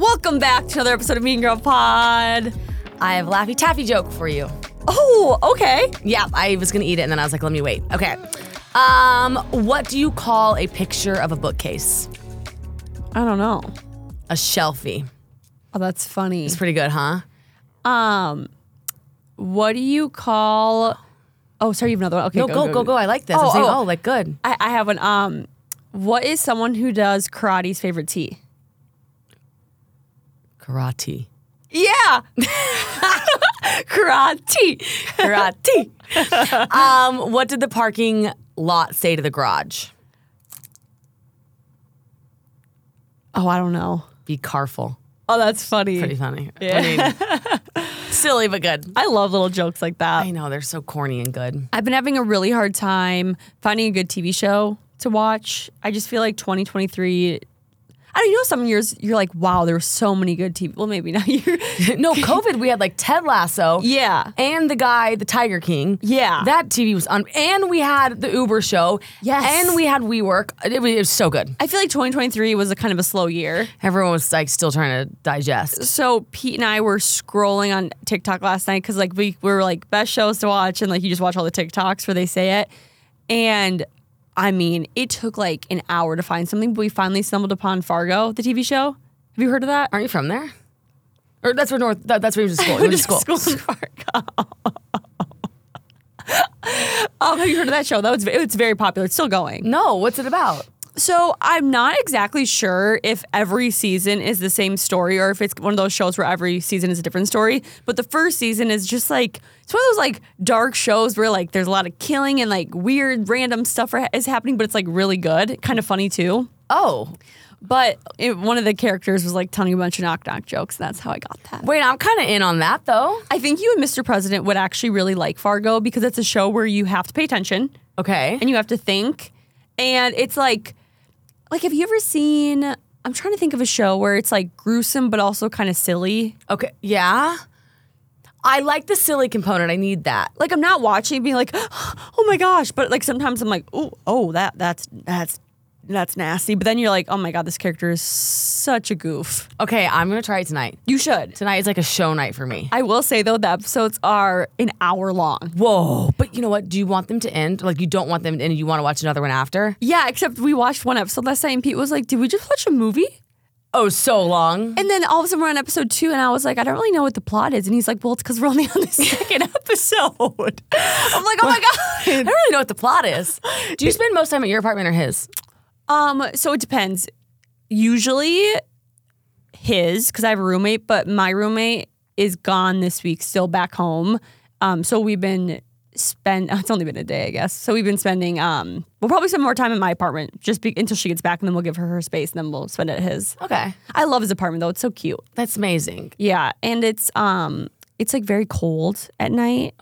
Welcome back to another episode of Mean Girl Pod. I have a Laffy Taffy joke for you. Oh, okay. Yeah, I was gonna eat it and then I was like, let me wait. Okay. Um, what do you call a picture of a bookcase? I don't know. A shelfie. Oh, that's funny. It's pretty good, huh? Um, what do you call? Oh, sorry, you have another one. Okay, No, go, go, go. I like this. Oh, I'm saying, oh. oh, like good. I, I have one. Um, what is someone who does karate's favorite tea? Karate. Yeah, karate. Karate. um, what did the parking lot say to the garage? Oh, I don't know. Be careful. Oh, that's funny. Pretty funny. I mean, silly but good. I love little jokes like that. I know they're so corny and good. I've been having a really hard time finding a good TV show to watch. I just feel like 2023. I don't know, you know, some years you're like, wow, there were so many good TV. Well, maybe not you. No, COVID. We had like Ted Lasso. Yeah. And the guy, the Tiger King. Yeah. That TV was on. And we had the Uber show. Yes. And we had WeWork. It was, it was so good. I feel like 2023 was a kind of a slow year. Everyone was like still trying to digest. So Pete and I were scrolling on TikTok last night because like we, we were like best shows to watch and like you just watch all the TikToks where they say it. And I mean, it took like an hour to find something, but we finally stumbled upon Fargo, the TV show. Have you heard of that? Aren't you from there? Or that's where North. That, that's where you went to school. You went to school. School in Fargo. um, have you heard of that show? That was it's very popular. It's still going. No, what's it about? So I'm not exactly sure if every season is the same story or if it's one of those shows where every season is a different story. But the first season is just like it's one of those like dark shows where like there's a lot of killing and like weird random stuff is happening, but it's like really good, kind of funny too. Oh, But it, one of the characters was like telling a bunch of knock knock jokes, and that's how I got that. wait, I'm kind of in on that though. I think you and Mr. President would actually really like Fargo because it's a show where you have to pay attention Okay. and you have to think. And it's like, like, have you ever seen? I'm trying to think of a show where it's like gruesome but also kind of silly. Okay. Yeah. I like the silly component. I need that. Like, I'm not watching being like, oh my gosh, but like sometimes I'm like, oh, oh, that that's that's that's nasty. But then you're like, oh my god, this character is such a goof. Okay, I'm gonna try it tonight. You should. Tonight is like a show night for me. I will say though, the episodes are an hour long. Whoa. But you know what? Do you want them to end? Like you don't want them to end and you want to watch another one after? Yeah, except we watched one episode last night and Pete was like, did we just watch a movie? Oh, so long. And then all of a sudden we're on episode two, and I was like, I don't really know what the plot is. And he's like, Well, it's because we're only on the second episode. I'm like, Oh my God. I don't really know what the plot is. Do you spend most time at your apartment or his? Um, so it depends. Usually his, because I have a roommate, but my roommate is gone this week, still back home. Um, so we've been spend. It's only been a day, I guess. So we've been spending. Um, we'll probably spend more time in my apartment just be, until she gets back, and then we'll give her her space, and then we'll spend it at his. Okay. I love his apartment though; it's so cute. That's amazing. Yeah, and it's um it's like very cold at night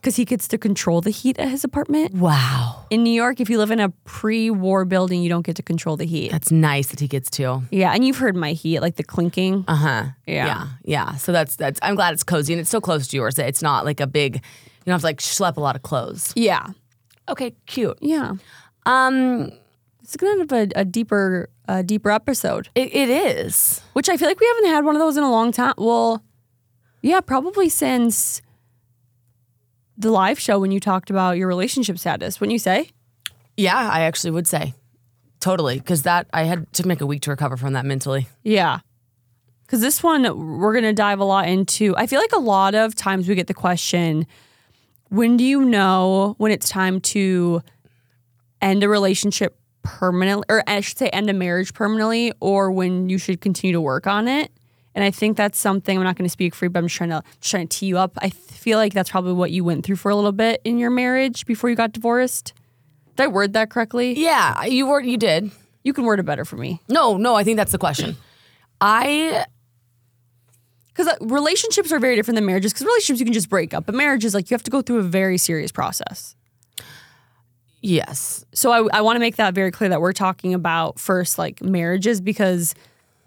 because he gets to control the heat at his apartment. Wow. In New York, if you live in a pre-war building, you don't get to control the heat. That's nice that he gets to. Yeah, and you've heard my heat, like the clinking. Uh huh. Yeah. Yeah. Yeah. So that's that's. I'm glad it's cozy and it's so close to yours that it's not like a big. You don't have to like schlep a lot of clothes. Yeah, Okay. Cute. yeah. Um. It's kind of a, a deeper, a deeper episode, It, it is. which I feel like we haven't had one of those in a long time. Well, yeah, probably since the live show when you talked about your relationship status. Wouldn't you say? Yeah. I actually would say. Totally. Because that I had to make a week to recover from that mentally. Yeah. Because this one, we're going to dive a lot into. I feel like a lot of times we get the question when do you know when it's time to end a relationship permanently, or I should say end a marriage permanently, or when you should continue to work on it? And I think that's something I'm not going to speak for you, but I'm just trying to just trying to tee you up. I feel like that's probably what you went through for a little bit in your marriage before you got divorced. Did I word that correctly? Yeah. You were. You did. You can word it better for me. No. No. I think that's the question. I Because uh, relationships are very different than marriages. Because relationships you can just break up, but marriages like you have to go through a very serious process. yes. So I, I want to make that very clear that we're talking about first like marriages because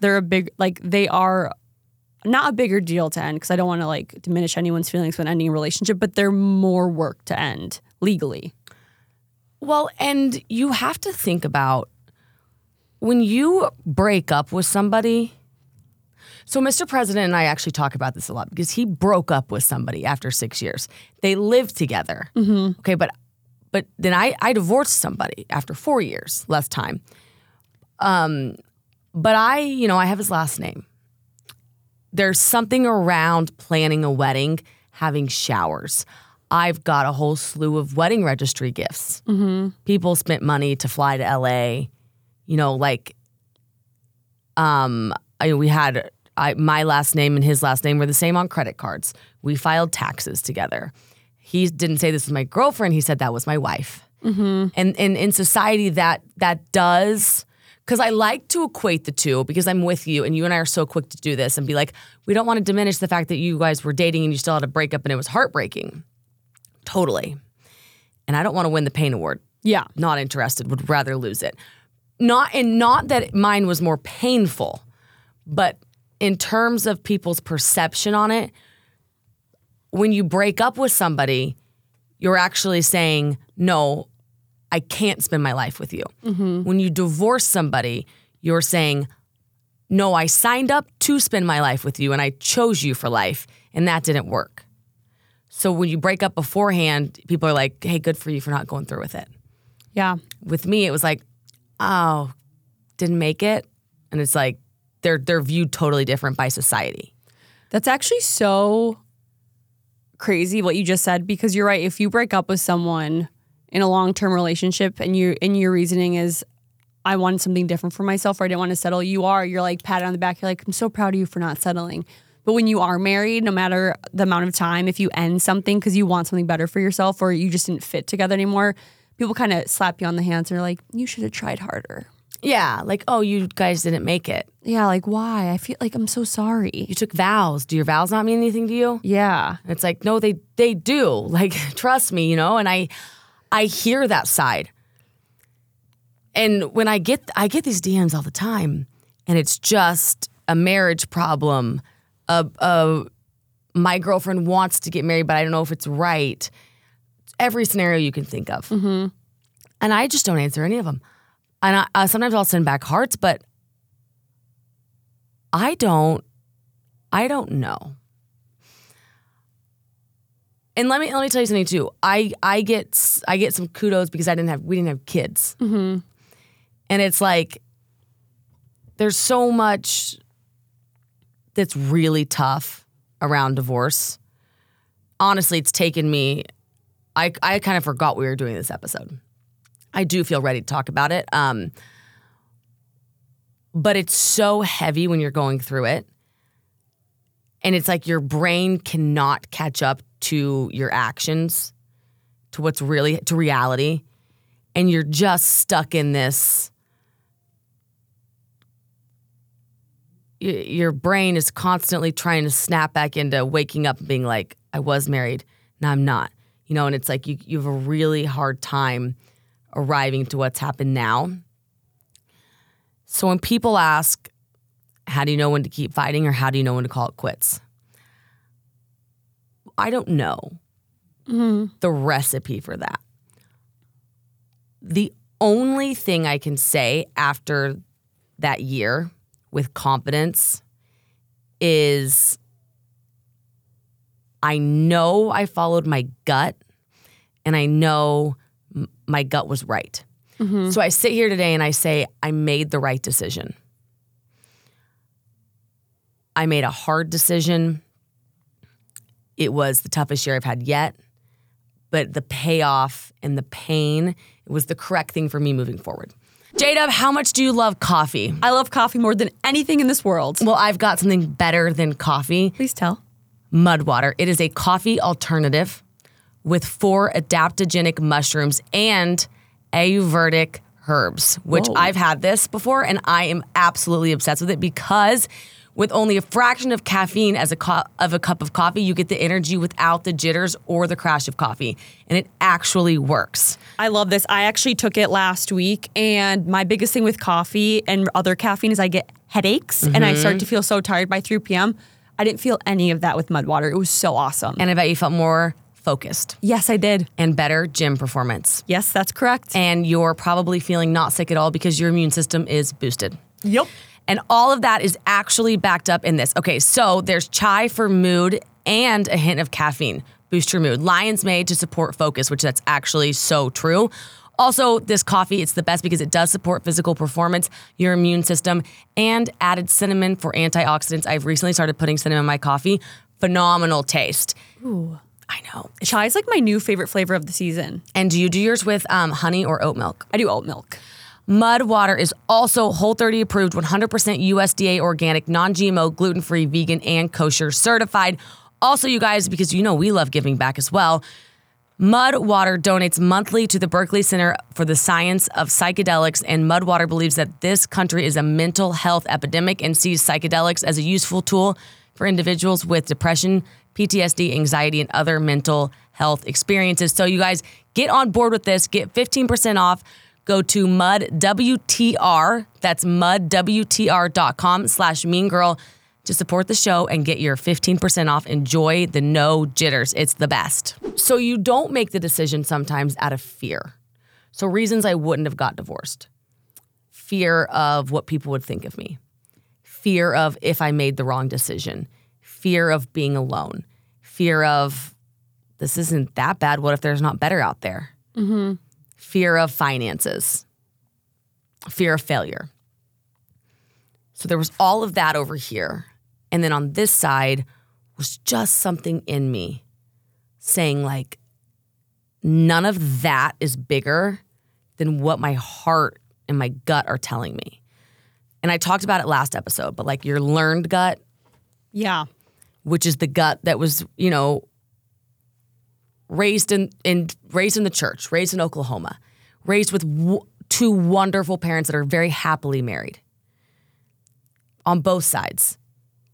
they're a big like they are not a bigger deal to end because I don't want to like diminish anyone's feelings when ending a relationship, but they're more work to end legally. Well, and you have to think about when you break up with somebody, So, Mr. President and I actually talk about this a lot because he broke up with somebody after six years. They lived together. Okay, but but then I I divorced somebody after four years, less time. Um, but I, you know, I have his last name. There's something around planning a wedding, having showers. I've got a whole slew of wedding registry gifts. People spent money to fly to LA. You know, like um, I, we had I, my last name and his last name were the same on credit cards. We filed taxes together. He didn't say this was my girlfriend. He said that was my wife. And, and in society, that that does because I like to equate the two because I'm with you, and you and I are so quick to do this and be like, we don't want to diminish the fact that you guys were dating and you still had a breakup and it was heartbreaking. Totally. And I don't want to win the pain award Yeah. not interested would rather lose it not and not that mine was more painful but in terms of people's perception on it when you break up with somebody you're actually saying no i can't spend my life with you mm-hmm. when you divorce somebody you're saying no i signed up to spend my life with you and i chose you for life and that didn't work so when you break up beforehand people are like hey good for you for not going through with it Yeah. with me, it was like, oh, didn't make it, and it's like they're they're viewed totally different by society. That's actually so crazy what you just said because you're right. If you break up with someone in a long term relationship and you and your reasoning is I wanted something different for myself or I didn't want to settle, you are, you're like pat on the back, you're like, I'm so proud of you for not settling. But when you are married, no matter the amount of time, if you end something because you want something better for yourself or you just didn't fit together anymore, people kind of slap you on the hands and are like, you should have tried harder. Yeah, like oh, you guys didn't make it. Yeah, like why? I feel like I'm so sorry. You took vows. Do your vows not mean anything to you? Yeah. And it's like no, they they do. Like trust me, you know. And I I hear that side. And when I get I get these DMs all the time, and it's just a marriage problem. A, a my girlfriend wants to get married, but I don't know if it's right. Every scenario you can think of, and I just don't answer any of them. And I, uh, sometimes I'll send back hearts, but I don't. I don't know. And let me let me tell you something too. I I get I get some kudos because I didn't have we didn't have kids, and it's like there's so much that's really tough around divorce. Honestly, it's taken me. I I kind of forgot we were doing this episode. I do feel ready to talk about it. Um, but it's so heavy when you're going through it. And it's like your brain cannot catch up to your actions, to what's really, to reality. And you're just stuck in this. Your brain is constantly trying to snap back into waking up and being like, I was married, now I'm not. You know, and it's like you, you have a really hard time arriving to what's happened now. So when people ask, how do you know when to keep fighting or how do you know when to call it quits? I don't know mm-hmm. the recipe for that. The only thing I can say after that year with confidence is I know I followed my gut and I know m- my gut was right. Mm-hmm. So I sit here today and I say, I made the right decision. I made a hard decision. It was the toughest year I've had yet, but the payoff and the pain it was the correct thing for me moving forward. J Dub, how much do you love coffee? I love coffee more than anything in this world. Well, I've got something better than coffee. Please tell. mud water. It is a coffee alternative with four adaptogenic mushrooms and Ayurvedic herbs, which Whoa. I've had this before and I am absolutely obsessed with it because with only a fraction of caffeine as a co- of a cup of coffee, you get the energy without the jitters or the crash of coffee, and it actually works. I love this. I actually took it last week, and my biggest thing with coffee and other caffeine is I get headaches and I mm-hmm. start to feel so tired by 3 p.m. I didn't feel any of that with mud water. It was so awesome. And I bet you felt more focused yes, I did. and better gym performance. Yes, that's correct. And you're probably feeling not sick at all because your immune system is boosted. Yep. And all of that is actually backed up in this. Okay, so there's chai for mood and a hint of caffeine. Boost your mood. Lion's mane to support focus, which that's actually so true. Also, this coffee, it's the best because it does support physical performance, your immune system, and added cinnamon for antioxidants. I've recently started putting cinnamon in my coffee. Phenomenal taste. Ooh. I know. Chai is like my new favorite flavor of the season. And do you do yours with um, honey or oat milk? I do oat milk. Mud water is also Whole 30 approved, 100% USDA organic, non GMO, gluten free, vegan, and kosher certified. Also, you guys, because you know we love giving back as well, Mud Water donates monthly to the Berkeley Center for the Science of Psychedelics, and Mud Water believes that this country is a mental health epidemic and sees psychedelics as a useful tool for individuals with depression, PTSD, anxiety, and other mental health experiences. So, you guys get on board with this, get 15% off. Go to mudwtr, that's mudwtr.com slash mean girl to support the show and get your 15% off. Enjoy the no jitters. It's the best. So you don't make the decision sometimes out of fear. So reasons I wouldn't have got divorced. Fear of what people would think of me. Fear of if I made the wrong decision. Fear of being alone. Fear of this isn't that bad. What if there's not better out there? Mm-hmm. Fear of finances. Fear of failure. So there was all of that over here. And then on this side was just something in me saying, like, none of that is bigger than what my heart and my gut are telling me. And I talked about it last episode, but like your learned gut, Yeah. which is the gut that was, you know, raised in, in raised in the church, raised in Oklahoma, raised with w- two wonderful parents that are very happily married on both sides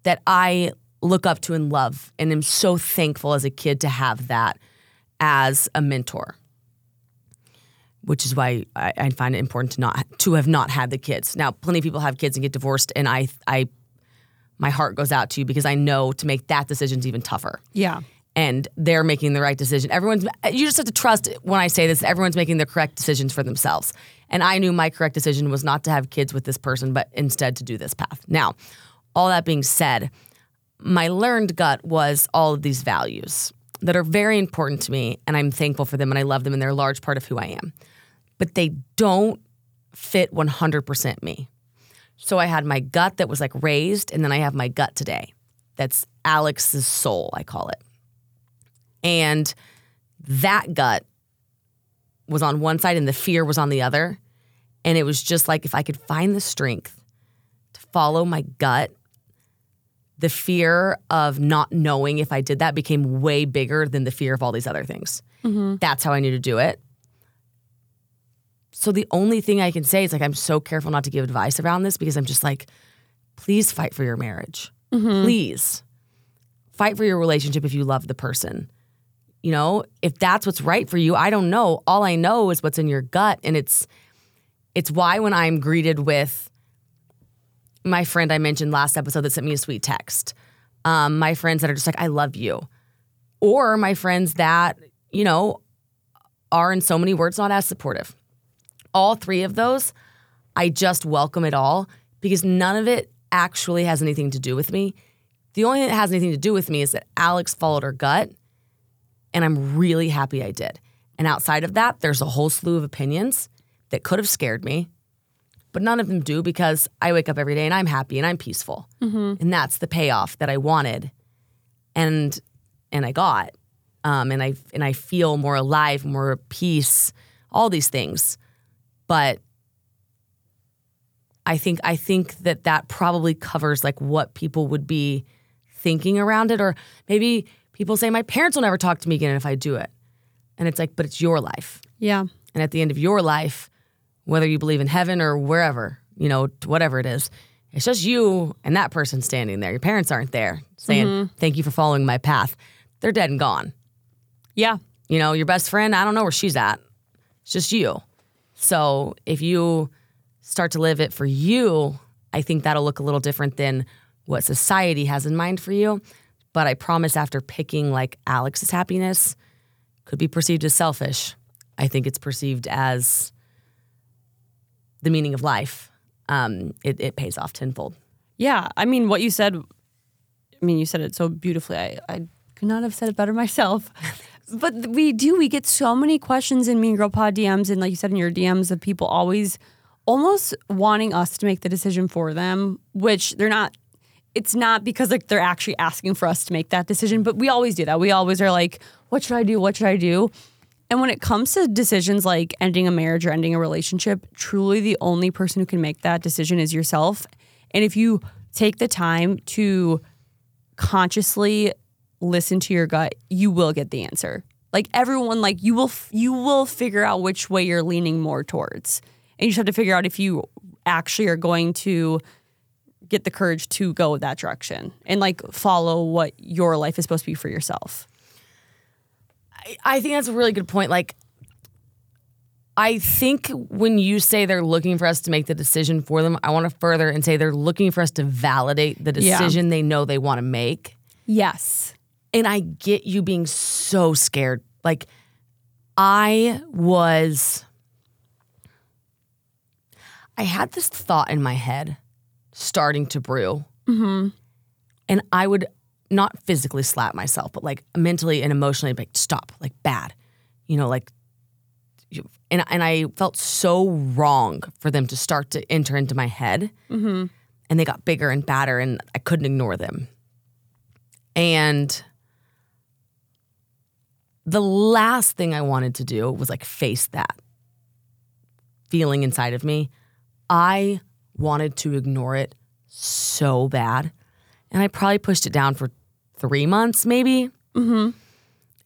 that I look up to and love and am so thankful as a kid to have that as a mentor. Which is why I, I find it important to not to have not had the kids. Now, plenty of people have kids and get divorced, and I I my heart goes out to you because I know to make that decision is even tougher Yeah. And they're making the right decision. Everyone's you just have to trust when I say this, everyone's making the correct decisions for themselves. And I knew my correct decision was not to have kids with this person, but instead to do this path. Now, all that being said, my learned gut was all of these values that are very important to me and I'm thankful for them and I love them and they're a large part of who I am. But they don't fit 100% me. So I had my gut that was like raised, and then I have my gut today. That's Alex's soul, I call it. And that gut was on one side and the fear was on the other. And it was just like if I could find the strength to follow my gut, the fear of not knowing if I did that became way bigger than the fear of all these other things. Mm-hmm. That's how I knew to do it. So the only thing I can say is like I'm so careful not to give advice around this because I'm just like, please fight for your marriage. Mm-hmm. Please fight for your relationship if you love the person. You know, if that's what's right for you, I don't know. All I know is what's in your gut, and it's it's why when I'm greeted with my friend I mentioned last episode that sent me a sweet text, um, my friends that are just like, I love you, or my friends that you know are in so many words not as supportive all three of those, I just welcome it all because none of it actually has anything to do with me. The only thing that has anything to do with me is that Alex followed her gut, and I'm really happy I did. And outside of that, there's a whole slew of opinions that could have scared me, but none of them do because I wake up every day and I'm happy and I'm peaceful, and that's the payoff that I wanted, and and I got, um, and I and I feel more alive, more peace, all these things. But I think I think that that probably covers like what people would be thinking around it or maybe people say my parents will never talk to me again if I do it. And it's like but it's your life. Yeah. And at the end of your life, whether you believe in heaven or wherever, you know, whatever it is, it's just you and that person standing there. Your parents aren't there saying, mm-hmm. "Thank you for following my path." They're dead and gone. Yeah. You know, your best friend, I don't know where she's at. It's just you. So if you start to live it for you, I think that'll look a little different than what society has in mind for you. But I promise after picking like Alex's happiness could be perceived as selfish. I think it's perceived as the meaning of life. um, it, it pays off tenfold. Yeah, I mean, what you said. I mean, you said it so beautifully. I, I could not have said it better myself. but we do. We get so many questions in Mean Girl Pod DMs, and like you said in your DMs, of people always almost wanting us to make the decision for them, which they're not. It's not because like they're actually asking for us to make that decision, but we always do that. We always are like, "What should I do? What should I do?" And when it comes to decisions like ending a marriage or ending a relationship, truly the only person who can make that decision is yourself. And if you take the time to consciously listen to your gut, you will get the answer. Like everyone like you will you will figure out which way you're leaning more towards. And you just have to figure out if you actually are going to get the courage to go that direction and like follow what your life is supposed to be for yourself. I think that's a really good point. Like, I think when you say they're looking for us to make the decision for them, I want to further and say they're looking for us to validate the Yeah. decision they know they want to make. Yes. And I get you being so scared. Like, I was, I had this thought in my head starting to brew. Mm-hmm. And I would not physically slap myself, but like mentally and emotionally, like, stop, like, bad. You know, like, and, and I felt so wrong for them to start to enter into my head. Mm-hmm. And they got bigger and badder, and I couldn't ignore them. And the last thing I wanted to do was like face that feeling inside of me. I wanted to ignore it so bad. And I probably pushed it down for three months, maybe. Mm-hmm.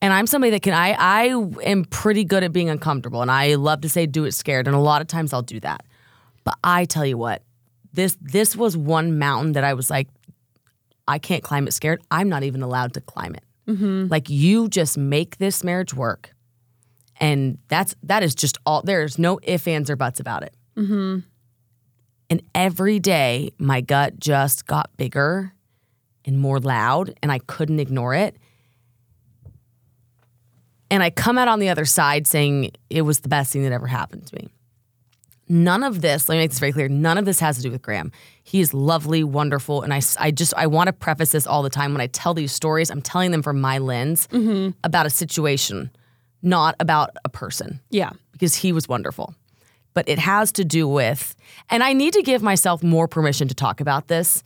And I'm somebody that can, I, I am pretty good at being uncomfortable. And I love to say, do it scared. And a lot of times I'll do that. But I tell you what, this, this was one mountain that I was like, I can't climb it scared. I'm not even allowed to climb it. Mm-hmm. Like you just make this marriage work, and that's that is just all. There's no ifs, ands, or buts about it. Mm-hmm. And every day, my gut just got bigger and more loud, and I couldn't ignore it. And I come out on the other side saying it was the best thing that ever happened to me. None of this, let me make this very clear, none of this has to do with Graham. He is lovely, wonderful, and I, I just, I want to preface this all the time. When I tell these stories, I'm telling them from my lens mm-hmm. about a situation, not about a person Yeah. because he was wonderful. But it has to do with, and I need to give myself more permission to talk about this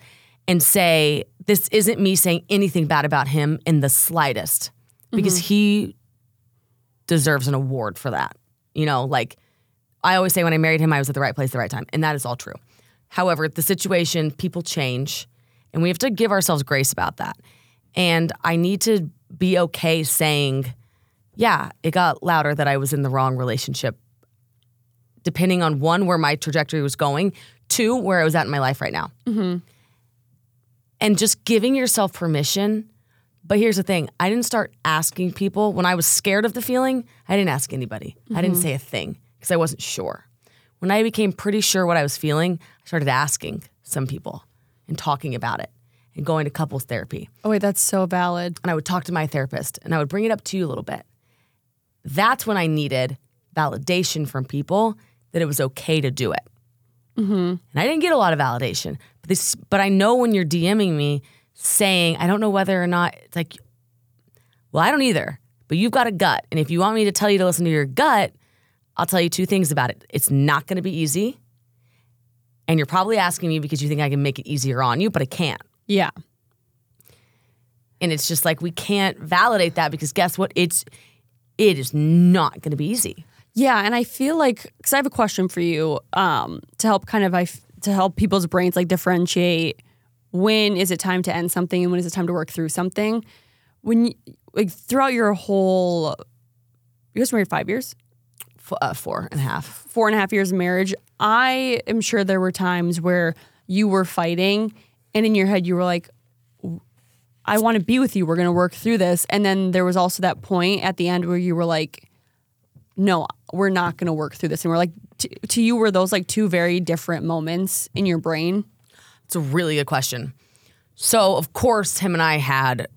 and say, this isn't me saying anything bad about him in the slightest because mm-hmm. he deserves an award for that. You know, like I always say when I married him, I was at the right place at the right time. And that is all true. However, the situation, people change, and we have to give ourselves grace about that. And I need to be okay saying, yeah, it got louder that I was in the wrong relationship, depending on one, where my trajectory was going, two, where I was at in my life right now. Mm-hmm. And just giving yourself permission. But here's the thing I didn't start asking people when I was scared of the feeling, I didn't ask anybody. I didn't mm-hmm. say a thing because I wasn't sure. When I became pretty sure what I was feeling, I started asking some people and talking about it and going to couples therapy Oh wait, that's so valid. and I would talk to my therapist and I would bring it up to you a little bit. That's when I needed validation from people that it was okay to do it. Mm-hmm. And I didn't get a lot of validation, but this, but I know when you're DMing me saying, I don't know whether or not it's like, well, I don't either, but you've got a gut. And if you want me to tell you to listen to your gut, I'll tell you two things about it. It's not going to be easy. And you're probably asking me because you think I can make it easier on you, but I can't. Yeah. And it's just like we can't validate that because guess what? It's it is not going to be easy. Yeah, and I feel like because I have a question for you um, to help kind of I to help people's brains like differentiate when is it time to end something and when is it time to work through something. When you, like throughout your whole, you guys were married five years, F- uh, four and a half. four and a half years of marriage. I am sure there were times where you were fighting, and in your head you were like, "I want to be with you. We're going to work through this." And then there was also that point at the end where you were like, "No, we're not going to work through this." And we're like, to, to you, were those like two very different moments in your brain? It's a really good question. So of course, him and I had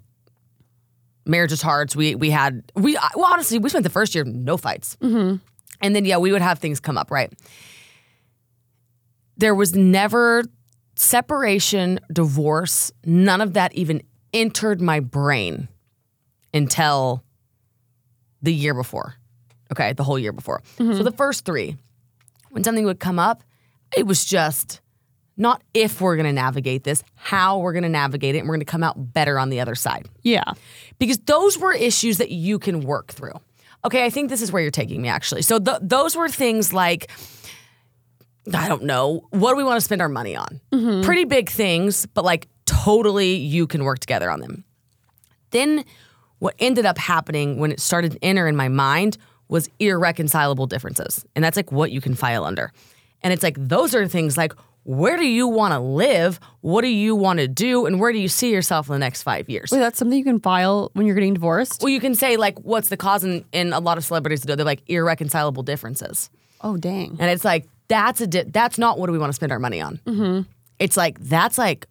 marriage is hard. So we we had we uh, well honestly we spent the first year no fights, mm-hmm. and then yeah we would have things come up right. there was never separation, divorce, none of that even entered my brain until the year before. Okay, the whole year before. So mm-hmm. the first three, when something would come up, it was just not if we're gonna navigate this, how we're gonna navigate it, and we're gonna come out better on the other side. Yeah. Because those were issues that you can work through. Okay, I think this is where you're taking me actually. So th- those were things like, I don't know, what do we want to spend our money on? Mm-hmm. Pretty big things, but like totally you can work together on them. Then what ended up happening when it started to enter in my mind was irreconcilable differences. And that's like what you can file under. And it's like those are things like where do you want to live? What do you want to do? And where do you see yourself in the next five years? Wait, that's something you can file when you're getting divorced? Well, you can say like, what's the cause? And in a lot of celebrities do, they're like irreconcilable differences, Oh, dang. and it's like that's a di- that's not what we want to spend our money on. Mm-hmm. It's like that's like,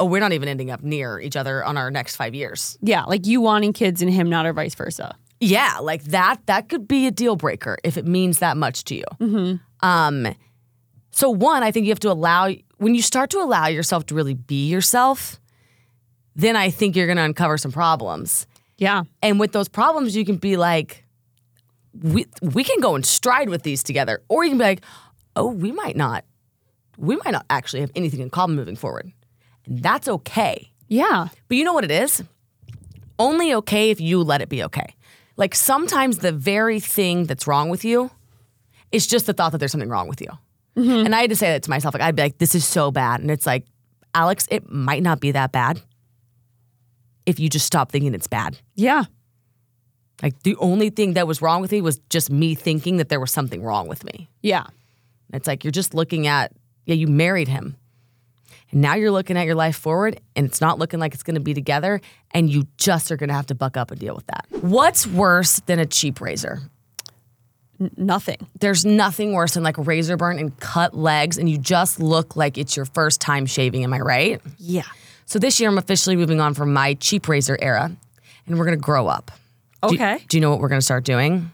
oh, we're not even ending up near each other on our next five years. Yeah, like you wanting kids and him not or vice versa. Yeah, like that that could be a deal breaker if it means that much to you. Um, so one, I think you have to allow when you start to allow yourself to really be yourself, then I think you're going to uncover some problems. Yeah. And with those problems, you can be like, we we can go and stride with these together, or you can be like, oh, we might not, we might not actually have anything in common moving forward, and that's okay. Yeah. But you know what it is? Only okay if you let it be okay. Like sometimes the very thing that's wrong with you is just the thought that there's something wrong with you. Mm-hmm. And I had to say that to myself. Like I'd be like, this is so bad. And it's like, Alex, it might not be that bad if you just stop thinking it's bad. Yeah. Like the only thing that was wrong with me was just me thinking that there was something wrong with me. Yeah. It's like you're just looking at, yeah, you married him. Now you're looking at your life forward and it's not looking like it's gonna be together. And you just are gonna have to buck up and deal with that. What's worse than a cheap razor? Nothing. There's nothing worse than like razor burn and cut legs and you just look like it's your first time shaving. Am I right? Yeah. So this year I'm officially moving on from my cheap razor era and we're gonna grow up. Do Okay. do you know what we're gonna start doing?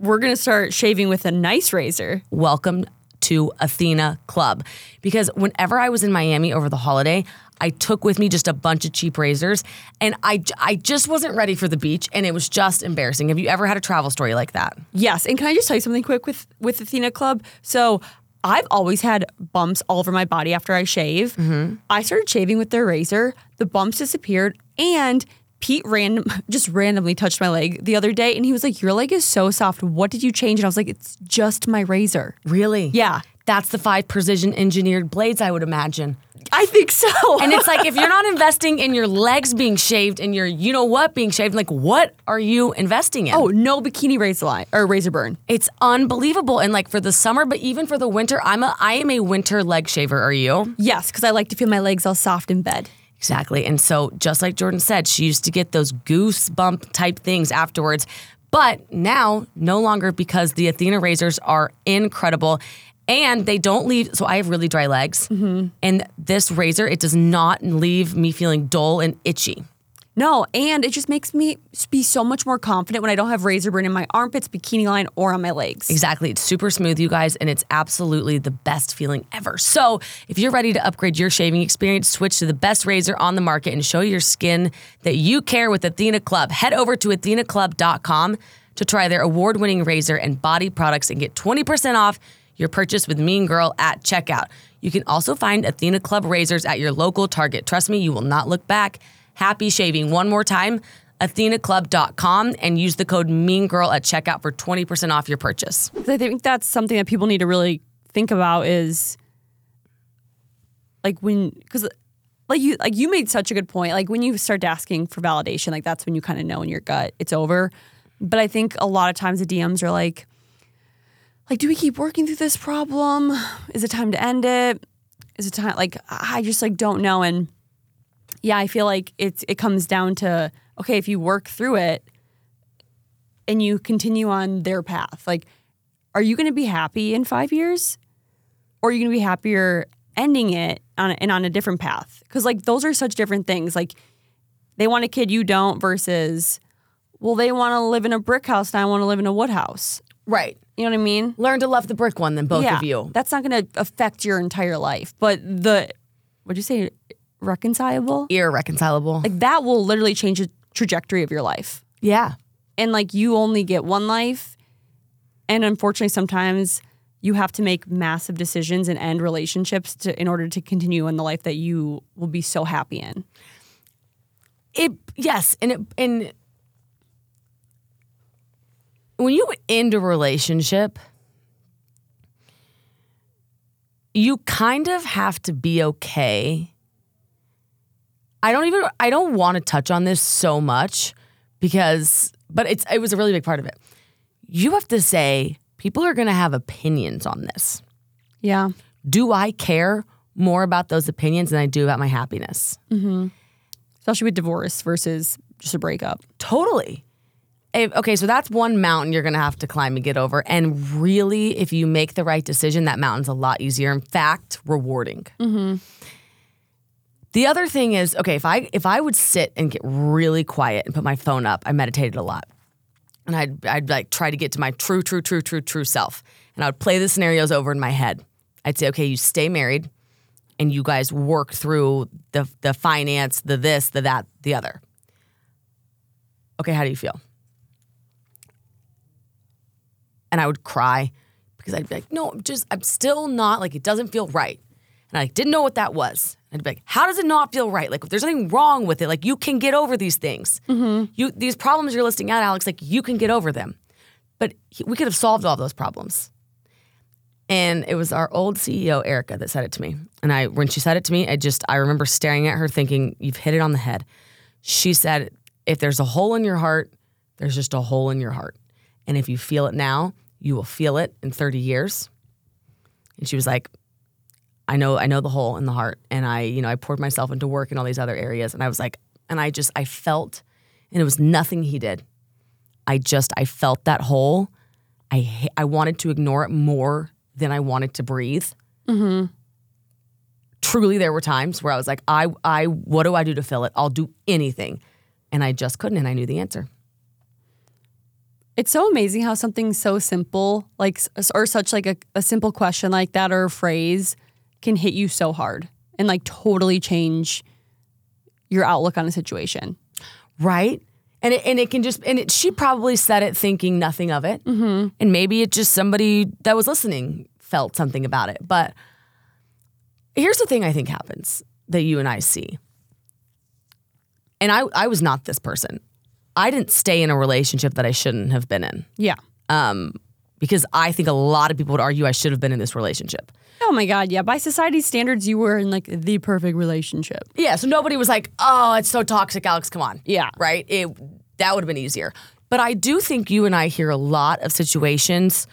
We're going to start shaving with a nice razor. welcome to Athena Club. Because whenever I was in Miami over the holiday, I took with me just a bunch of cheap razors and I, I just wasn't ready for the beach and it was just embarrassing. Have you ever had a travel story like that? Yes, and can I just tell you something quick with with Athena Club? So I've always had bumps all over my body after I shave. Mm-hmm. I started shaving with their razor. The bumps disappeared, and Pete random just randomly touched my leg the other day, and he was like, "Your leg is so soft. What did you change?" And I was like, "It's just my razor." Really? Yeah, That's the five precision engineered blades, I would imagine. I think so. And it's like if you're not investing in your legs being shaved and your you know what being shaved, like what are you investing in? oh, no bikini razor line or razor burn. It's unbelievable. And like for the summer, but even for the winter, I'm a I am a winter leg shaver. Are you? Yes, because I like to feel my legs all soft in bed. Exactly. And so, just like Jordyn said, she used to get those goosebump type things afterwards. But now, no longer because the Athena razors are incredible and they don't leave. So, I have really dry legs. Mm-hmm. And this razor, it does not leave me feeling dull and itchy. No, and it just makes me be so much more confident when I don't have razor burn in my armpits, bikini line, or on my legs. Exactly. It's super smooth, you guys, and it's absolutely the best feeling ever. So, if you're ready to upgrade your shaving experience, switch to the best razor on the market and show your skin that you care with Athena Club. Head over to athenaclub.com to try their award winning razor and body products and get 20% off your purchase with Mean Girl at checkout. You can also find Athena Club razors at your local Target. Trust me, you will not look back. Happy shaving. One more time, athenaclub.com and use the code Mean Girl at checkout for 20% off your purchase. I think that's something that people need to really think about is like when because like you like you made such a good point. Like when you start asking for validation, like that's when you kind of know in your gut it's over. But I think a lot of times the DMs are like, like, do we keep working through this problem? Is it time to end it? Is it time like I just like don't know and yeah, I feel like it's it comes down to okay, if you work through it and you continue on their path, like are you going to be happy in 5 years? Or are you going to be happier ending it on a, and on a different path? Cuz like those are such different things. Like they want a kid you don't versus well, they want to live in a brick house and I want to live in a wood house. Right. You know what I mean? Learn to love the brick one then both yeah, of you. That's not going to affect your entire life. But the, what'd you say, reconcilable? Irreconcilable. Like that will literally change the trajectory of your life. yeah. And like you only get one life. And unfortunately, sometimes you have to make massive decisions and end relationships to, in order to continue in the life that you will be so happy in. It yes, and it and when you end a relationship, you kind of have to be okay. I don't even I don't want to touch on this so much because but it's it was a really big part of it. You have to say people are going to have opinions on this. Yeah. Do I care more about those opinions than I do about my happiness? Mm-hmm. Especially with divorce versus just a breakup. Totally. If- okay, so that's one mountain you're going to have to climb and get over. And really, if you make the right decision, that mountain's a lot easier. In fact, rewarding. Mm-hmm. The other thing is, okay, if I if I would sit and get really quiet and put my phone up, I meditated a lot, and I'd I'd like try to get to my true, true, true, true, true self, and I would play the scenarios over in my head. I'd say, okay, you stay married, and you guys work through the the finance, the this, the that, the other. Okay, how do you feel? and I would cry because I'd be like, no, I'm just, I'm still not, like, it doesn't feel right. And I didn't know what that was. I'd be like, how does it not feel right? Like, if there's anything wrong with it, like, you can get over these things. Mm-hmm. You, these problems you're listing out, Alex, like, you can get over them. But he, we could have solved all those problems. And it was our old CEO, Erica, that said it to me. And I, when she said it to me, I just, I remember staring at her thinking, you've hit it on the head. She said, if there's a hole in your heart, there's just a hole in your heart. And if you feel it now, you will feel it in 30 years. And she was like, I know, I know the hole in the heart. And I, you know, I poured myself into work in all these other areas. And I was like, and I just, I felt, and it was nothing he did. I just, I felt that hole. I, I wanted to ignore it more than I wanted to breathe. Mhm. Truly, there were times where I was like, I, I, what do I do to fill it? I'll do anything. And I just couldn't. And I knew the answer. It's so amazing how something so simple, like or such like a, a simple question like that or a phrase, can hit you so hard and like totally change your outlook on a situation. right? And it, and it can just and it, she probably said it thinking nothing of it, mm-hmm. and maybe it just somebody that was listening felt something about it. But here's the thing: I think happens that you and I see, and I I was not this person. I didn't stay in a relationship that I shouldn't have been in Yeah. Because I think a lot of people would argue I should have been in this relationship. Oh my God. Yeah. By society's standards, you were in like the perfect relationship. Yeah, so nobody was like, "Oh, it's so toxic, Alex. Come on." Yeah. right. It that would have been easier. But I do think you and I hear a lot of situations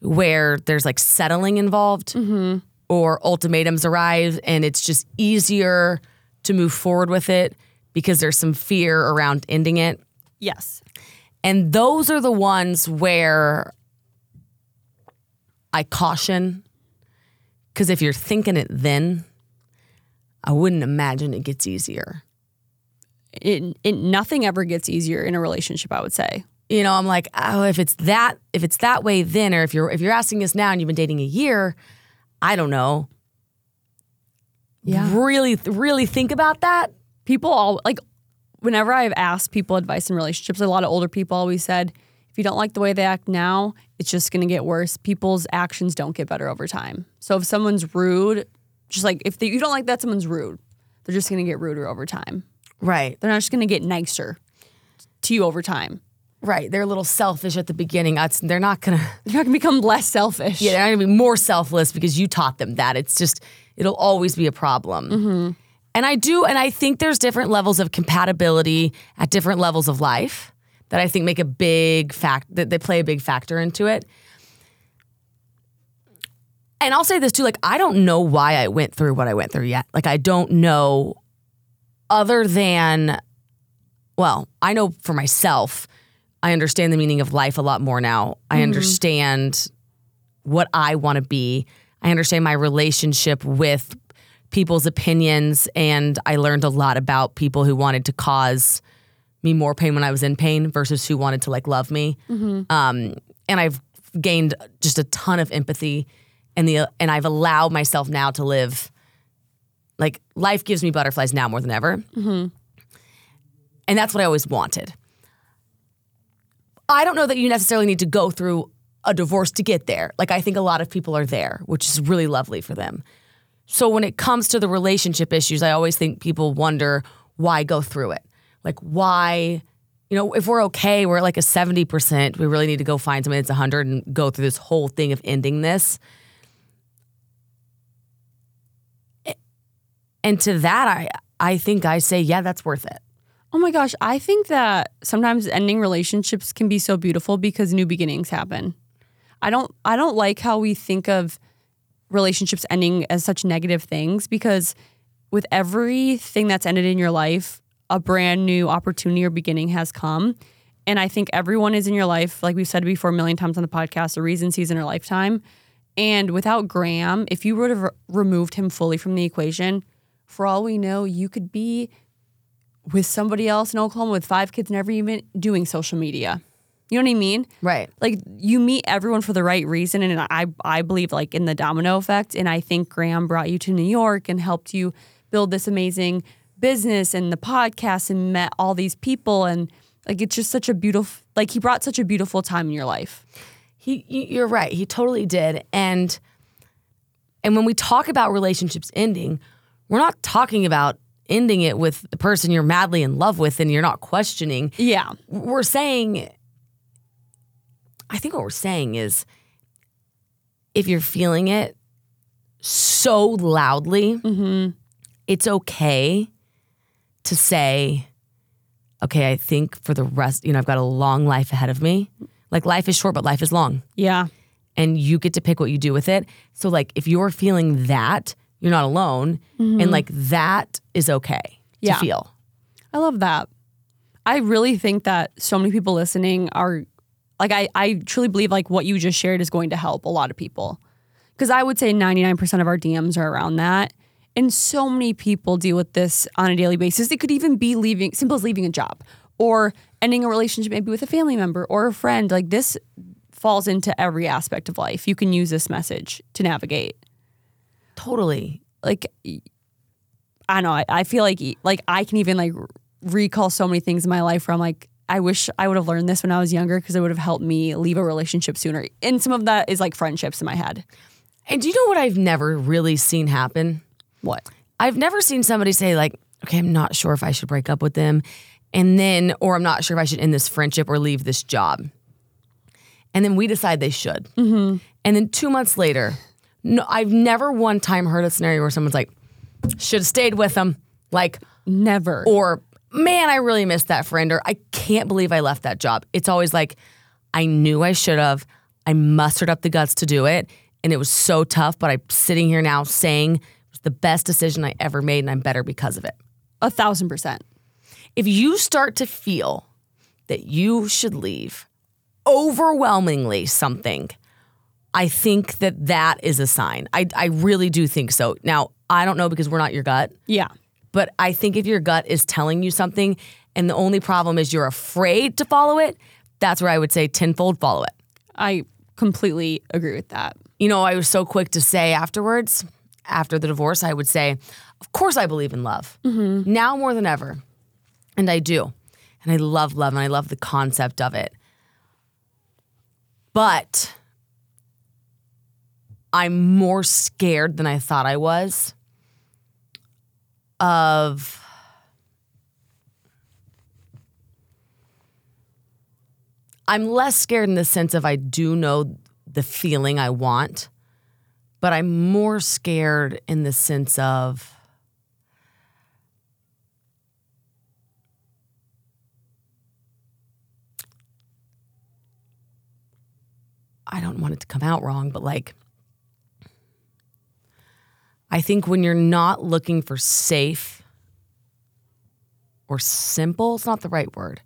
where there's like settling involved, mm-hmm. or ultimatums arrive, and it's just easier to move forward with it because there's some fear around ending it. Yes. And those are the ones where I caution. Because if you're thinking it then, I wouldn't imagine it gets easier. It, it, nothing ever gets easier in a relationship, I would say. You know, I'm like, oh, if it's that, if it's that way then, or if you're if you're asking us now and you've been dating a year, I don't know. Yeah. Really, really think about that. people all like whenever I've asked people advice in relationships, a lot of older people always said, if you don't like the way they act now, it's just gonna get worse. People's actions don't get better over time. So if someone's rude, just like if they, you don't like that someone's rude, they're just gonna get ruder over time. Right. They're not just gonna get nicer to you over time. Right. They're a little selfish at the beginning. That's, they're not gonna They're not gonna become less selfish. Yeah, they're not gonna be more selfless because you taught them that. It's just, it'll always be a problem. Mm-hmm. And I do, and I think there's different levels of compatibility at different levels of life that I think make a big fact, that they play a big factor into it. And I'll say this too like, I don't know why I went through what I went through yet. Like, I don't know other than, well, I know for myself, I understand the meaning of life a lot more now. I mm-hmm. understand what I want to be. I understand my relationship with people's opinions, and I learned a lot about people who wanted to cause me more pain when I was in pain versus who wanted to like love me. Um, and I've gained just a ton of empathy and the and I've allowed myself now to live like life gives me butterflies now more than ever. And that's what I always wanted. I don't know that you necessarily need to go through a divorce to get there. Like I think a lot of people are there, which is really lovely for them. So when it comes to the relationship issues, I always think people wonder why go through it. Like why, you know, if we're okay, we're at like a 70%, we really need to go find somebody that's 100 and go through this whole thing of ending this. And to that I I think I say, yeah, that's worth it. Oh my gosh, I think that sometimes ending relationships can be so beautiful because new beginnings happen. I don't I don't like how we think of relationships ending as such negative things because with everything that's ended in your life, a brand new opportunity or beginning has come. And I think everyone is in your life, like we've said before a million times on the podcast, a reason season or lifetime. And without Graham, if you would have removed him fully from the equation, for all we know, you could be with somebody else in Oklahoma with five kids, never even doing social media. You know what I mean? Right. Like you meet everyone for the right reason, and I I believe like in the domino effect, and I think Graham brought you to New York and helped you build this amazing business and the podcast and met all these people and like it's just such a beautiful like he brought such a beautiful time in your life. He, you're right. He totally did. And and when we talk about relationships ending, we're not talking about ending it with the person you're madly in love with and you're not questioning. Yeah. We're saying, I think what we're saying is, if you're feeling it so loudly, mm-hmm. it's okay to say, okay, I think for the rest, you know, I've got a long life ahead of me. Like life is short, but life is long Yeah. and you get to pick what you do with it. So like if you're feeling that, you're not alone and mm-hmm. like that is okay to Yeah. feel. I love that. I really think that so many people listening are like I, I truly believe like what you just shared is going to help a lot of people. Cause I would say 99% of our DMs are around that. And so many people deal with this on a daily basis. It could even be leaving simple as leaving a job or ending a relationship maybe with a family member or a friend. Like this falls into every aspect of life. You can use this message to navigate. Totally. like I know. I, I feel like like I can even like recall so many things in my life where I'm like, I wish I would have learned this when I was younger because it would have helped me leave a relationship sooner. And some of that is like friendships in my head. And do you know what I've never really seen happen? What? I've never seen somebody say like, okay, I'm not sure if I should break up with them. And then, or I'm not sure if I should end this friendship or leave this job. And then we decide they should. Mm-hmm. And then two months later, no, I've never one time heard a scenario where someone's like, should have stayed with them. Like, Never. or man, I really missed that friend, or I can't believe I left that job. It's always like, I knew I should have. I mustered up the guts to do it. And it was so tough, but I'm sitting here now saying the best decision I ever made, and I'm better because of it. a thousand percent. If you start to feel that you should leave overwhelmingly something, I think that that is a sign. I, I really do think so. Now, I don't know because we're not your gut. Yeah. But I think if your gut is telling you something and the only problem is you're afraid to follow it, that's where I would say tenfold follow it. I completely agree with that. You know, I was so quick to say afterwards, after the divorce, I would say, Of course I believe in love. Mm-hmm. Now more than ever. And I do. And I love love and I love the concept of it. But I'm more scared than I thought I was of I'm less scared in the sense of I do know the feeling I want, but I'm more scared in the sense of I don't want it to come out wrong, but like I think when you're not looking for safe or simple, it's not the right word.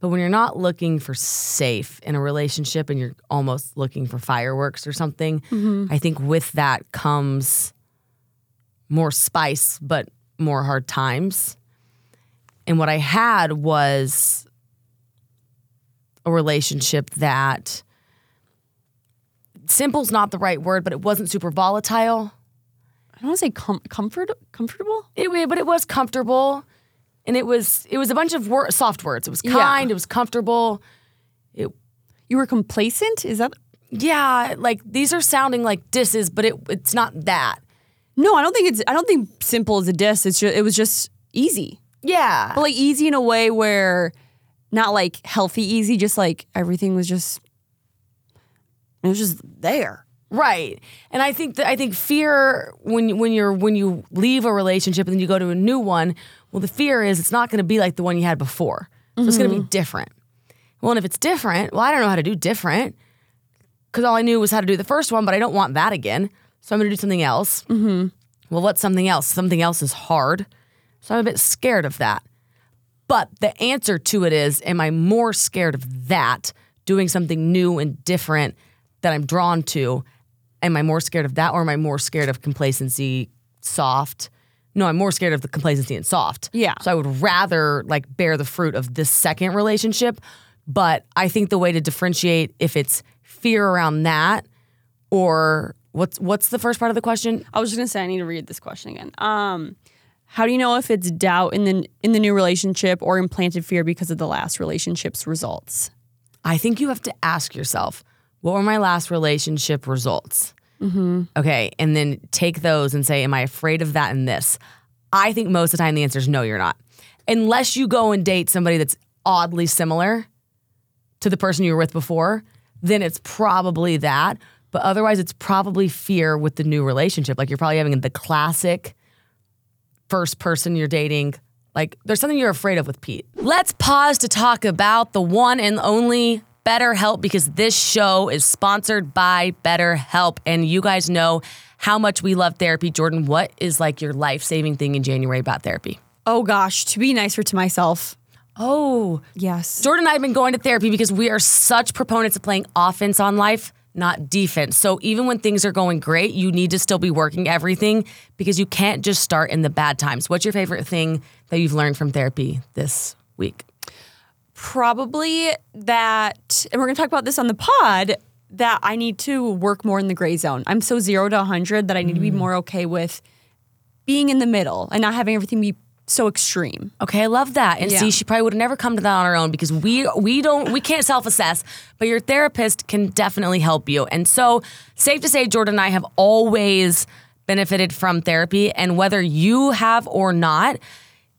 But when you're not looking for safe in a relationship and you're almost looking for fireworks or something, mm-hmm. I think with that comes more spice, but more hard times. And what I had was a relationship that simple's not the right word, but it wasn't super volatile. I don't want to say com- comfort comfortable. It, but it was comfortable, and it was it was a bunch of wor- soft words. It was Yeah. kind. It was comfortable. It You were complacent. Is that? yeah, like these are sounding like disses, but it it's not that. No, I don't think it's. I don't think simple is a diss. It's just. It was just easy, Yeah, but like easy in a way where, not like healthy easy. Just like everything was just. It was just there. Right. And I think that I think fear when when you're when you leave a relationship and then you go to a new one, well the fear is it's not going to be like the one you had before. So it's going to be different. Well, and if it's different, well I don't know how to do different cuz all I knew was how to do the first one, but I don't want that again. So I'm going to do something else. Mm-hmm. Well, what's something else? Something else is hard. So I'm a bit scared of that. But the answer to it is am I more scared of that, doing something new and different that I'm drawn to? Am I more scared of that or am I more scared of complacency, soft? No, I'm more scared of the complacency and soft. Yeah. So I would rather like bear the fruit of this second relationship. But I think the way to differentiate if it's fear around that or what's what's the first part of the question? I was just gonna say I need to read this question again. Um, how do you know if it's doubt in the in the new relationship or implanted fear because of the last relationship's results? I think you have to ask yourself, what were my last relationship results? Mm-hmm. Okay. And then take those and say, am I afraid of that and this? I think most of the time the answer is no, you're not. Unless you go and date somebody that's oddly similar to the person you were with before, then it's probably that. But otherwise, it's probably fear with the new relationship. Like you're probably having the classic first person you're dating. Like there's something you're afraid of with Pete. Let's pause to talk about the one and only BetterHelp because this show is sponsored by BetterHelp. And you guys know how much we love therapy. Jordyn, what is like your life saving thing in January about therapy? Oh gosh, to be nicer to myself. Oh, Yes. Jordyn and I have been going to therapy because we are such proponents of playing offense on life, not defense. So even when things are going great, you need to still be working everything because you can't just start in the bad times. What's your favorite thing that you've learned from therapy this week? Probably that, and we're gonna talk about this on the pod. That I need to work more in the gray zone. I'm so zero to hundred that I need to be mm. more okay with being in the middle and not having everything be so extreme. Okay, I love that. And Yeah. see, she probably would have never come to that on her own because we we don't we can't self-assess, but your therapist can definitely help you. And so, safe to say Jordyn and I have always benefited from therapy and whether you have or not,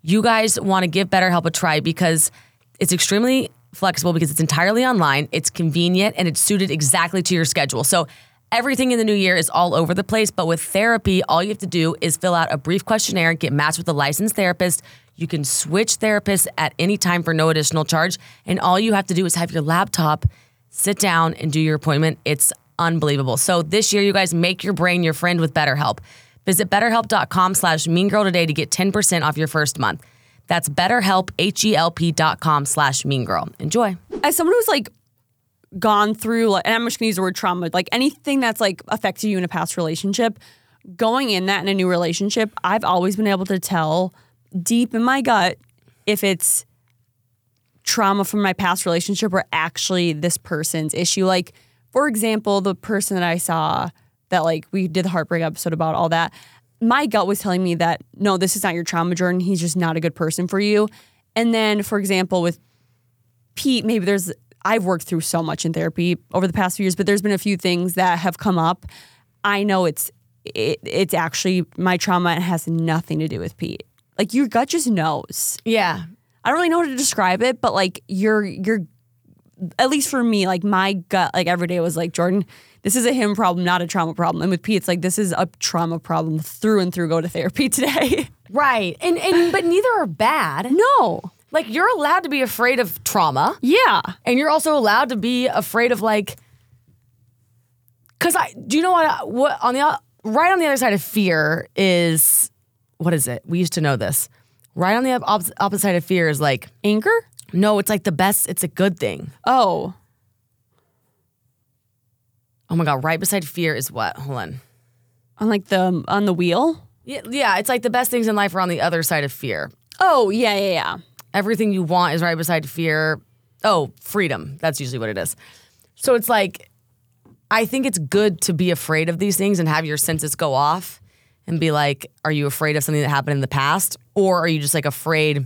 you guys want to give BetterHelp a try because it's extremely flexible because it's entirely online, it's convenient and it's suited exactly to your schedule. So, Everything in the new year is all over the place, but with therapy, all you have to do is fill out a brief questionnaire, get matched with a licensed therapist. You can switch therapists at any time for no additional charge. And all you have to do is have your laptop, sit down, and do your appointment. It's unbelievable. So this year, you guys make your brain your friend with BetterHelp. Visit betterhelp.com slash mean girl today to get 10% off your first month. That's betterhelp, H-E-L-P dot com slash mean girl. Enjoy. As someone who's like gone through, like, and I'm just gonna use the word trauma, like anything that's like affected you in a past relationship, going in that in a new relationship, I've always been able to tell deep in my gut if it's trauma from my past relationship or actually this person's issue. Like, for example, the person that I saw that like we did the heartbreak episode about all that, my gut was telling me that no, this is not your trauma, Jordyn. He's just not a good person for you. And then, for example, with Pete, maybe there's I've worked through so much in therapy over the past few years, but there's been a few things that have come up. I know it's it, it's actually my trauma and has nothing to do with Pete. Like your gut just knows. Yeah. I don't really know how to describe it, but like your your at least for me, like my gut, like every day was like, Jordyn, this is a him problem, not a trauma problem. And with Pete, it's like this is a trauma problem through and through. Go to therapy today. Right. And, and but neither are bad. no. Like you're allowed to be afraid of trauma. Yeah. and you're also allowed to be afraid of like because i do you know what what on the right on the other side of fear is what is it we used to know this right on the opposite, opposite side of fear is like Anger? No it's like the best it's a good thing Oh. oh my god right beside fear is what hold on On like the um, on the wheel? yeah, yeah it's like the best things in life are on the other side of fear Oh, yeah, yeah, yeah. everything you want is right beside fear. Oh, freedom. That's usually what it is. So it's like I think it's good to be afraid of these things and have your senses go off and be like, are you afraid of something that happened in the past? Or are you just like afraid?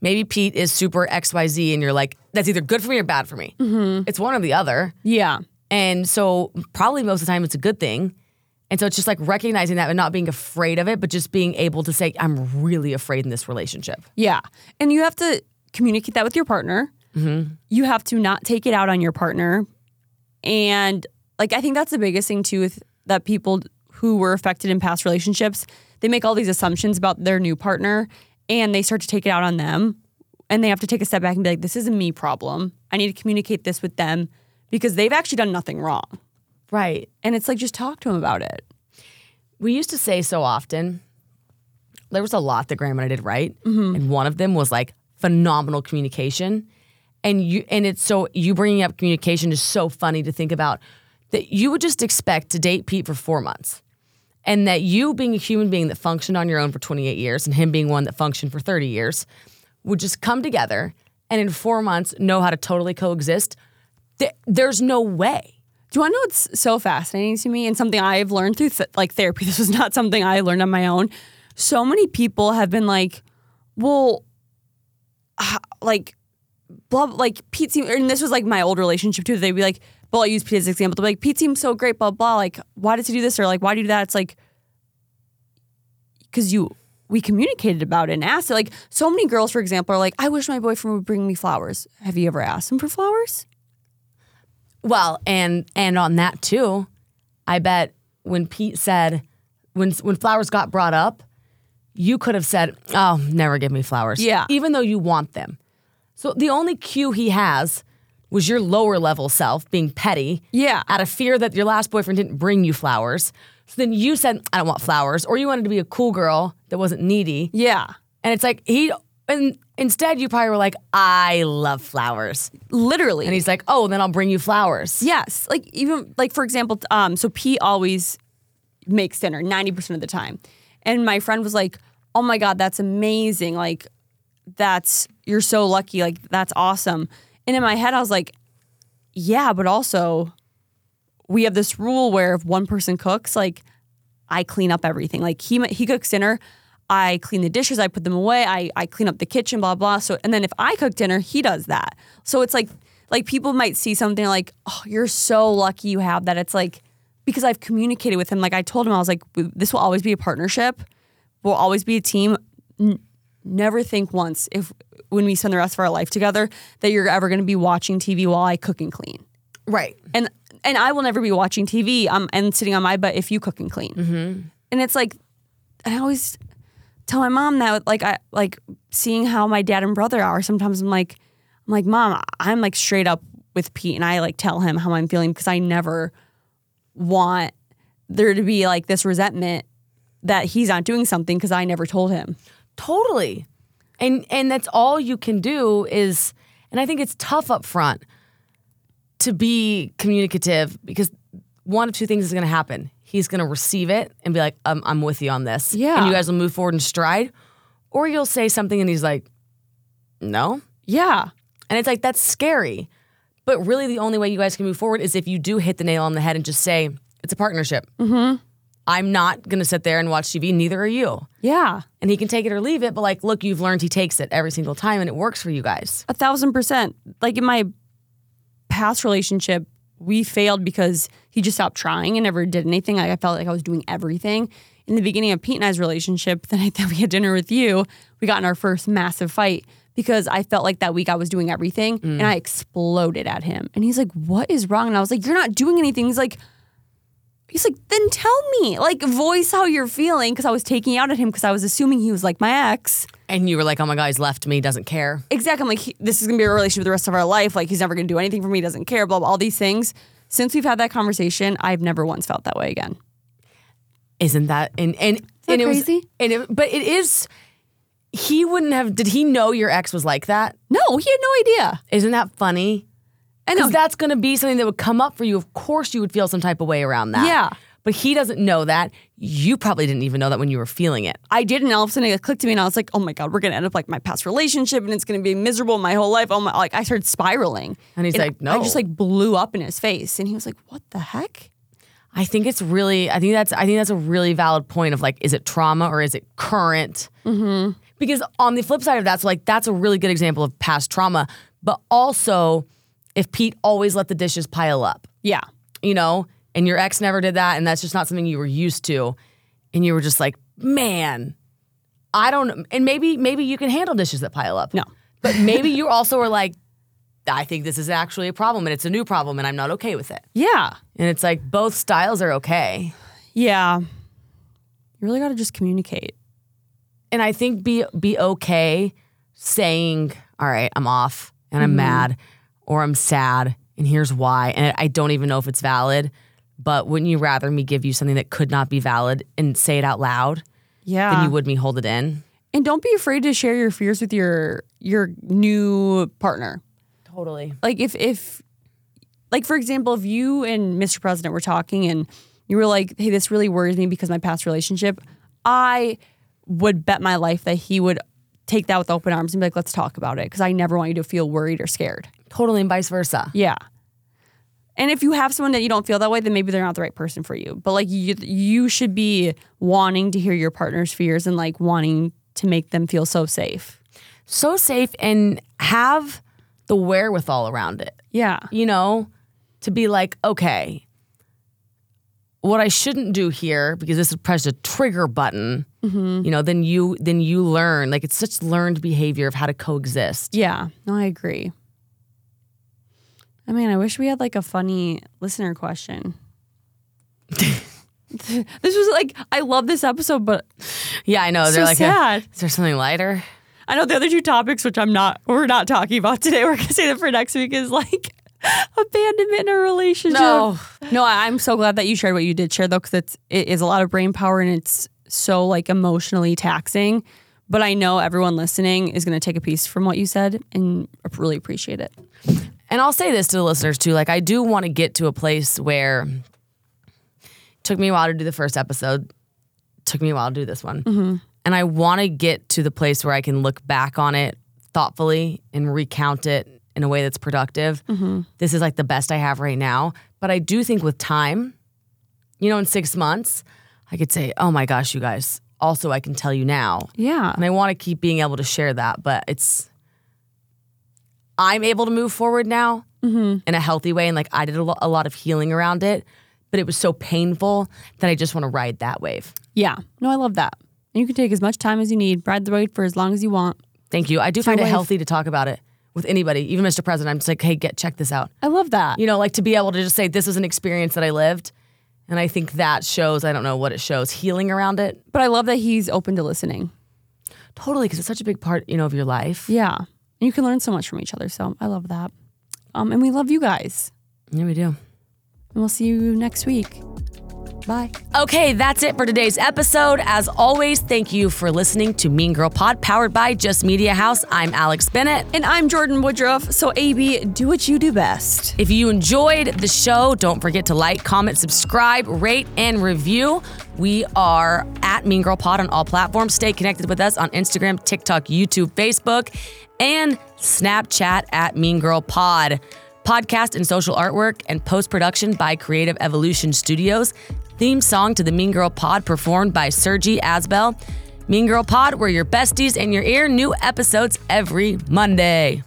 Maybe Pete is super XYZ and you're like, that's either good for me or bad for me. Mm-hmm. It's one or the other. Yeah. And so, probably most of the time, it's a good thing. And so, it's just like recognizing that and not being afraid of it, but just being able to say, I'm really afraid in this relationship. Yeah. And you have to communicate that with your partner. Mm-hmm. You have to not take it out on your partner. And like, I think that's the biggest thing too with that people who were affected in past relationships, they make all these assumptions about their new partner and they start to take it out on them. And they have to take a step back and be like, this is a me problem. I need to communicate this with them because they've actually done nothing wrong. Right. And it's like, just talk to them about it. We used to say so often, there was a lot that Graham and I did right. Mm-hmm. And one of them was like phenomenal communication. And you and it's so you bringing up communication is so funny to think about that you would just expect to date Pete for four months. And that you being a human being that functioned on your own for 28 years and him being one that functioned for 30 years would just come together and in four months know how to totally coexist. Th- there's no way. Do you want to know what's so fascinating to me and something I've learned through th- like therapy? This was not something I learned on my own. So many people have been like, well, like, blah, like Pete seemed, and this was like my old relationship too. They'd be like, well, I'll use Pete as an example. They'll be like, Pete seems so great, blah, blah. Like, why does he do this? Or like, why do you do that? It's like, because you, we communicated about it and asked it. Like, so many girls, for example, are like, I wish my boyfriend would bring me flowers. Have you ever asked him for flowers? Well, and and on that too, I bet when Pete said when when flowers got brought up, you could have said, "Oh, never give me flowers." Yeah. Even though you want them. So the only cue he has was your lower level self being petty. Yeah. Out of fear that your last boyfriend didn't bring you flowers. So then you said, "I don't want flowers," or you wanted to be a cool girl that wasn't needy. Yeah. And it's like he and instead you probably were like, "I love flowers." Literally. And he's like, "Oh, then I'll bring you flowers." Yes, like even like for example, um, so Pete always makes dinner ninety percent of the time, and my friend was like, "Oh my god, that's amazing! Like, that's you're so lucky! Like, that's awesome!" And in my head, I was like, "Yeah, but also, we have this rule where if one person cooks, like, I clean up everything. Like he he cooks dinner." I clean the dishes, I put them away, I, I clean up the kitchen, blah blah. So and then if I cook dinner, he does that. So it's like like people might see something like, oh, you're so lucky you have that. It's like because I've communicated with him. Like I told him, I was like, this will always be a partnership. We'll always be a team. Never think once if when we spend the rest of our life together that you're ever going to be watching TV while I cook and clean. Right. And and I will never be watching TV um, and sitting on my butt if you cook and clean. And it's like, I always tell my mom that like I like seeing how my dad and brother are. Sometimes I'm like, I'm like, mom, I'm like straight up with Pete, and I like tell him how I'm feeling because I never want there to be like this resentment that he's not doing something because I never told him. Totally. And and that's all you can do is and I think it's tough up front to be communicative because one of two things is going to happen. He's going to receive it and be like, I'm, I'm with you on this. Yeah. And you guys will move forward in stride. Or you'll say something and he's like, no. Yeah. And it's like, that's scary. But really, the only way you guys can move forward is if you do hit the nail on the head and just say, it's a partnership. Mm-hmm. I'm not going to sit there and watch TV. Neither are you. Yeah. And he can take it or leave it. But like, look, you've learned he takes it every single time and it works for you guys. A thousand percent. Like in my past relationship, we failed because he just stopped trying and never did anything. Like I felt like I was doing everything. In the beginning of Pete and I's relationship, the night that we had dinner with you, we got in our first massive fight because I felt like that week I was doing everything mm. and I exploded at him. And he's like, What is wrong? And I was like, You're not doing anything. He's like, He's like, then tell me, like, voice how you're feeling. Cause I was taking out at him because I was assuming he was like my ex. And you were like, oh my God, he's left me, doesn't care. exactly. I'm like, he, this is gonna be a relationship with the rest of our life. Like, he's never gonna do anything for me. Doesn't care. Blah blah. All these things. Since we've had that conversation, I've never once felt that way again. Isn't that and and that and it was crazy? and it, but it is he wouldn't have did he know your ex was like that? No, he had no idea. Isn't that funny? I know. That's gonna be something that would come up for you. Of course you would feel some type of way around that. Yeah. But he doesn't know that. You probably didn't even know that when you were feeling it. I did, and all of a sudden it clicked to me, and I was like, "Oh my god, we're gonna end up like my past relationship, and it's gonna be miserable my whole life." Oh my, like I started spiraling, And he's like, "No," I just like blew up in his face, and he was like, "What the heck?" I think it's really. I think that's. I think that's a really valid point of like, is it trauma or is it current? Mm-hmm. Because on the flip side of that, so like that's a really good example of past trauma. But also, if Pete always let the dishes pile up, Yeah, you know, and your ex never did that, and that's just not something you were used to, and you were just like, man, I don't. And maybe maybe you can handle dishes that pile up. No. but maybe you also were like, I think this is actually a problem, and it's a new problem, and I'm not okay with it. yeah, And it's like both styles are okay. yeah. You really got to just communicate. And I think be be okay saying, "All right, I'm off and I'm mm-hmm. mad or I'm sad and here's why." And I don't even know if it's valid, but wouldn't you rather me give you something that could not be valid and say it out loud Yeah, than you would me hold it in? and don't be afraid to share your fears with your your new partner. Totally. like if if like for example if you and mr president were talking and you were like hey this really worries me because my past relationship i would bet my life that he would take that with open arms and be like let's talk about it because i never want you to feel worried or scared Totally and vice versa. yeah and if you have someone that you don't feel that way then maybe they're not the right person for you but like you you should be wanting to hear your partner's fears and like wanting to make them feel so safe So safe and have the wherewithal around it. yeah you know, to be like, okay, what I shouldn't do here because this is press a trigger button, mm-hmm. you know, then you then you learn. Like it's such learned behavior of how to coexist. Yeah, no, I agree. I mean, I wish we had like a funny listener question. this was like, I love this episode, but Yeah, I know. so They're like, sad. is there something lighter? I know the other two topics, which I'm not, we're not talking about today. We're gonna say that for next week is like abandonment in a relationship. No. no, I'm so glad that you shared what you did share though, because it's it is a lot of brain power and it's so like emotionally taxing. But I know everyone listening is gonna take a piece from what you said and really appreciate it. And I'll say this to the listeners too. Like, I do want to get to a place where it took me a while to do the first episode, took me a while to do this one. Mm-hmm. And I want to get to the place where I can look back on it thoughtfully and recount it in a way that's productive. Mm-hmm. This is like the best I have right now. But I do think with time, you know, in six months, I could say, oh my gosh, you guys, also I can tell you now. Yeah. And I want to keep being able to share that, but it's I'm able to move forward now mm-hmm. in a healthy way, and like I did a, lo- a lot of healing around it, but it was so painful that I just want to ride that wave. Yeah. No, I love that. And you can take as much time as you need, ride the wave for as long as you want. Thank you. I do find it wave. healthy to talk about it with anybody, even Mr. President. I'm just like, hey, get check this out. I love that. You know, like to be able to just say this was an experience that I lived, and I think that shows. I don't know what it shows, healing around it. But I love that he's open to listening. Totally, because it's such a big part, you know, of your life. Yeah. And you can learn so much from each other. So I love that. Um, and we love you guys. Yeah, we do. And we'll see you next week. Bye. Okay, that's it for today's episode. As always, thank you for listening to Mean Girl Pod, powered by Just Media House. I'm Alex Bennett. And I'm Jordyn Woodruff. So, AB, do what you do best. If you enjoyed the show, don't forget to like, comment, subscribe, rate, and review. We are at Mean Girl Pod on all platforms. Stay connected with us on Instagram, TikTok, YouTube, Facebook, and Snapchat at Mean Girl Pod. Podcast and social artwork and post production by Creative Evolution Studios. Theme song to the Mean Girl Pod performed by Sergi Asbel. Mean Girl Pod, we're your besties in your ear. New episodes every Monday.